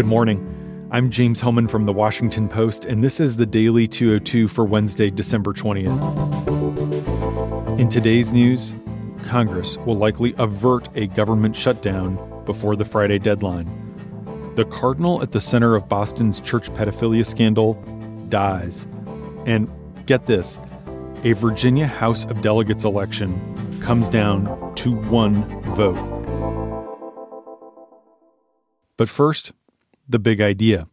Good morning. I'm James Hohmann from the Washington Post, and this is the Daily 202 for Wednesday, December 20th. In today's news, Congress will likely avert a government shutdown before the Friday deadline. The cardinal at the center of Boston's church pedophilia scandal dies. And get this a Virginia House of Delegates election comes down to one vote. But first, the big idea.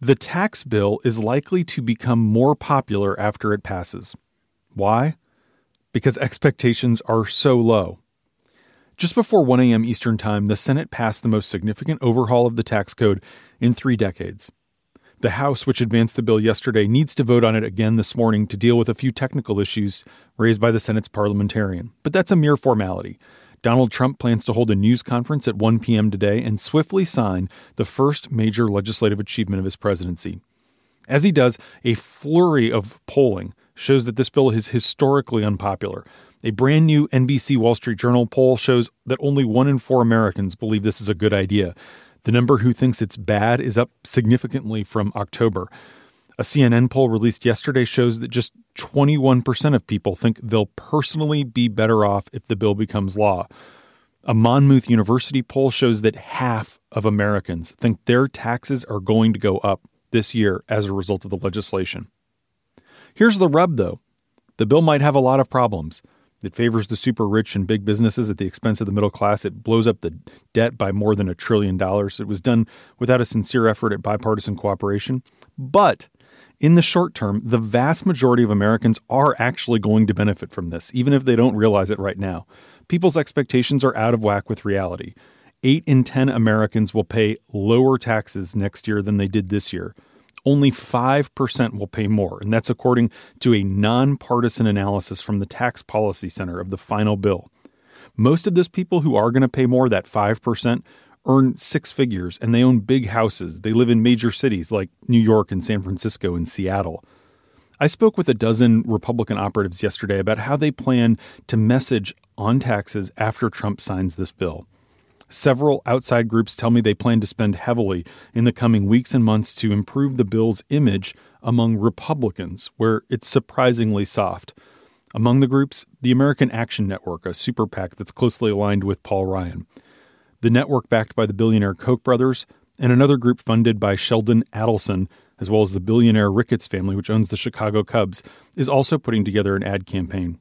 The tax bill is likely to become more popular after it passes. Why? Because expectations are so low. Just before 1 a.m. Eastern Time, the Senate passed the most significant overhaul of the tax code in three decades. The House, which advanced the bill yesterday, needs to vote on it again this morning to deal with a few technical issues raised by the Senate's parliamentarian. But that's a mere formality. Donald Trump plans to hold a news conference at 1 p.m. today and swiftly sign the first major legislative achievement of his presidency. As he does, a flurry of polling shows that this bill is historically unpopular. A brand new NBC Wall Street Journal poll shows that only one in four Americans believe this is a good idea. The number who thinks it's bad is up significantly from October. A CNN poll released yesterday shows that just 21% of people think they'll personally be better off if the bill becomes law. A Monmouth University poll shows that half of Americans think their taxes are going to go up this year as a result of the legislation. Here's the rub, though the bill might have a lot of problems. It favors the super rich and big businesses at the expense of the middle class. It blows up the debt by more than a trillion dollars. It was done without a sincere effort at bipartisan cooperation. But in the short term, the vast majority of Americans are actually going to benefit from this, even if they don't realize it right now. People's expectations are out of whack with reality. Eight in 10 Americans will pay lower taxes next year than they did this year. Only 5% will pay more, and that's according to a nonpartisan analysis from the Tax Policy Center of the final bill. Most of those people who are going to pay more, that 5%, earn six figures and they own big houses. They live in major cities like New York and San Francisco and Seattle. I spoke with a dozen Republican operatives yesterday about how they plan to message on taxes after Trump signs this bill. Several outside groups tell me they plan to spend heavily in the coming weeks and months to improve the bill's image among Republicans, where it's surprisingly soft. Among the groups, the American Action Network, a super PAC that's closely aligned with Paul Ryan the network backed by the billionaire Koch brothers, and another group funded by Sheldon Adelson, as well as the billionaire Ricketts family, which owns the Chicago Cubs, is also putting together an ad campaign.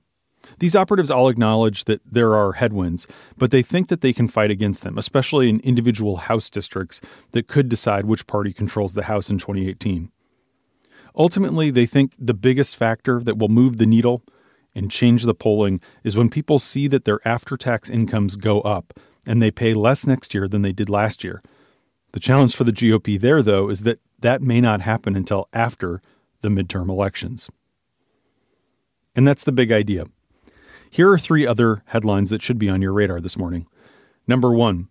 These operatives all acknowledge that there are headwinds, but they think that they can fight against them, especially in individual House districts that could decide which party controls the House in 2018. Ultimately, they think the biggest factor that will move the needle and change the polling is when people see that their after tax incomes go up and they pay less next year than they did last year. The challenge for the GOP there, though, is that that may not happen until after the midterm elections. And that's the big idea. Here are three other headlines that should be on your radar this morning. Number one,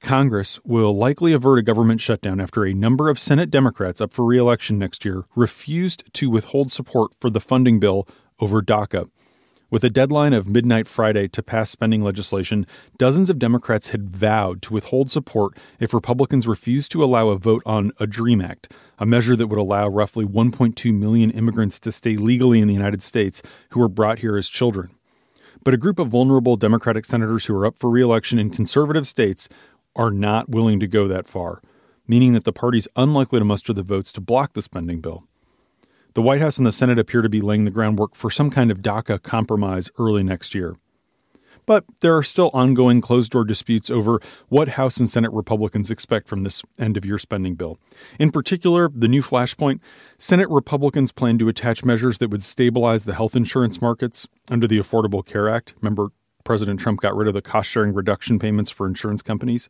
Congress will likely avert a government shutdown after a number of Senate Democrats up for reelection next year refused to withhold support for the funding bill over DACA. With a deadline of midnight Friday to pass spending legislation, dozens of Democrats had vowed to withhold support if Republicans refused to allow a vote on a DREAM Act, a measure that would allow roughly 1.2 million immigrants to stay legally in the United States who were brought here as children. But a group of vulnerable Democratic senators who are up for reelection in conservative states are not willing to go that far, meaning that the party's unlikely to muster the votes to block the spending bill. The White House and the Senate appear to be laying the groundwork for some kind of DACA compromise early next year. But there are still ongoing closed door disputes over what House and Senate Republicans expect from this end of year spending bill. In particular, the new flashpoint Senate Republicans plan to attach measures that would stabilize the health insurance markets under the Affordable Care Act. Remember, President Trump got rid of the cost sharing reduction payments for insurance companies.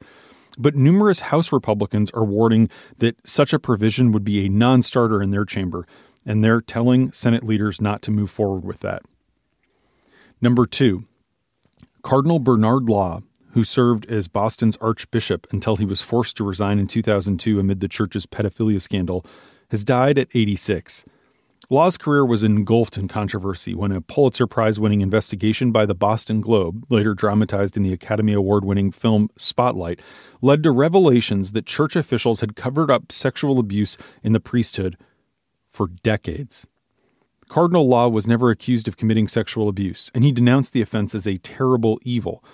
But numerous House Republicans are warning that such a provision would be a non starter in their chamber and they're telling Senate leaders not to move forward with that. Number two, Cardinal Bernard Law, who served as Boston's archbishop until he was forced to resign in 2002 amid the church's pedophilia scandal, has died at 86. Law's career was engulfed in controversy when a Pulitzer Prize winning investigation by the Boston Globe, later dramatized in the Academy Award winning film Spotlight, led to revelations that church officials had covered up sexual abuse in the priesthood for decades. Cardinal Law was never accused of committing sexual abuse, and he denounced the offense as a terrible evil.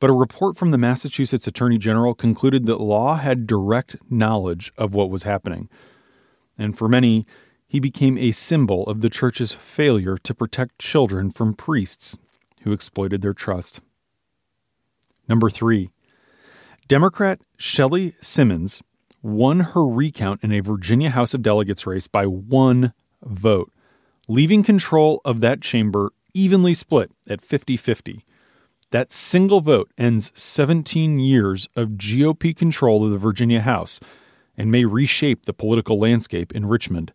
But a report from the Massachusetts Attorney General concluded that Law had direct knowledge of what was happening. And for many, he became a symbol of the church's failure to protect children from priests who exploited their trust. Number three, Democrat Shelly Simonds won her recount in a Virginia House of Delegates race by one vote, leaving control of that chamber evenly split at 50 50. That single vote ends 17 years of GOP control of the Virginia House and may reshape the political landscape in Richmond.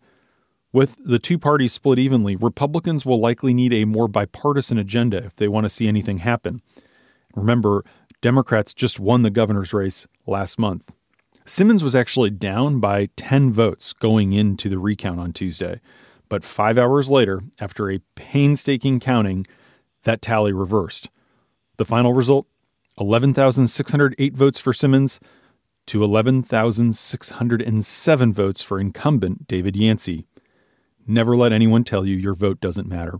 With the two parties split evenly, Republicans will likely need a more bipartisan agenda if they want to see anything happen. Remember, Democrats just won the governor's race last month. Simonds was actually down by 10 votes going into the recount on Tuesday, but five hours later, after a painstaking counting, that tally reversed. The final result 11,608 votes for Simonds to 11,607 votes for incumbent David Yancey. Never let anyone tell you your vote doesn't matter.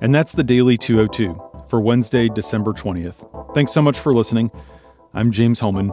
And that's the Daily 202 for Wednesday, December 20th. Thanks so much for listening. I'm James Hohmann,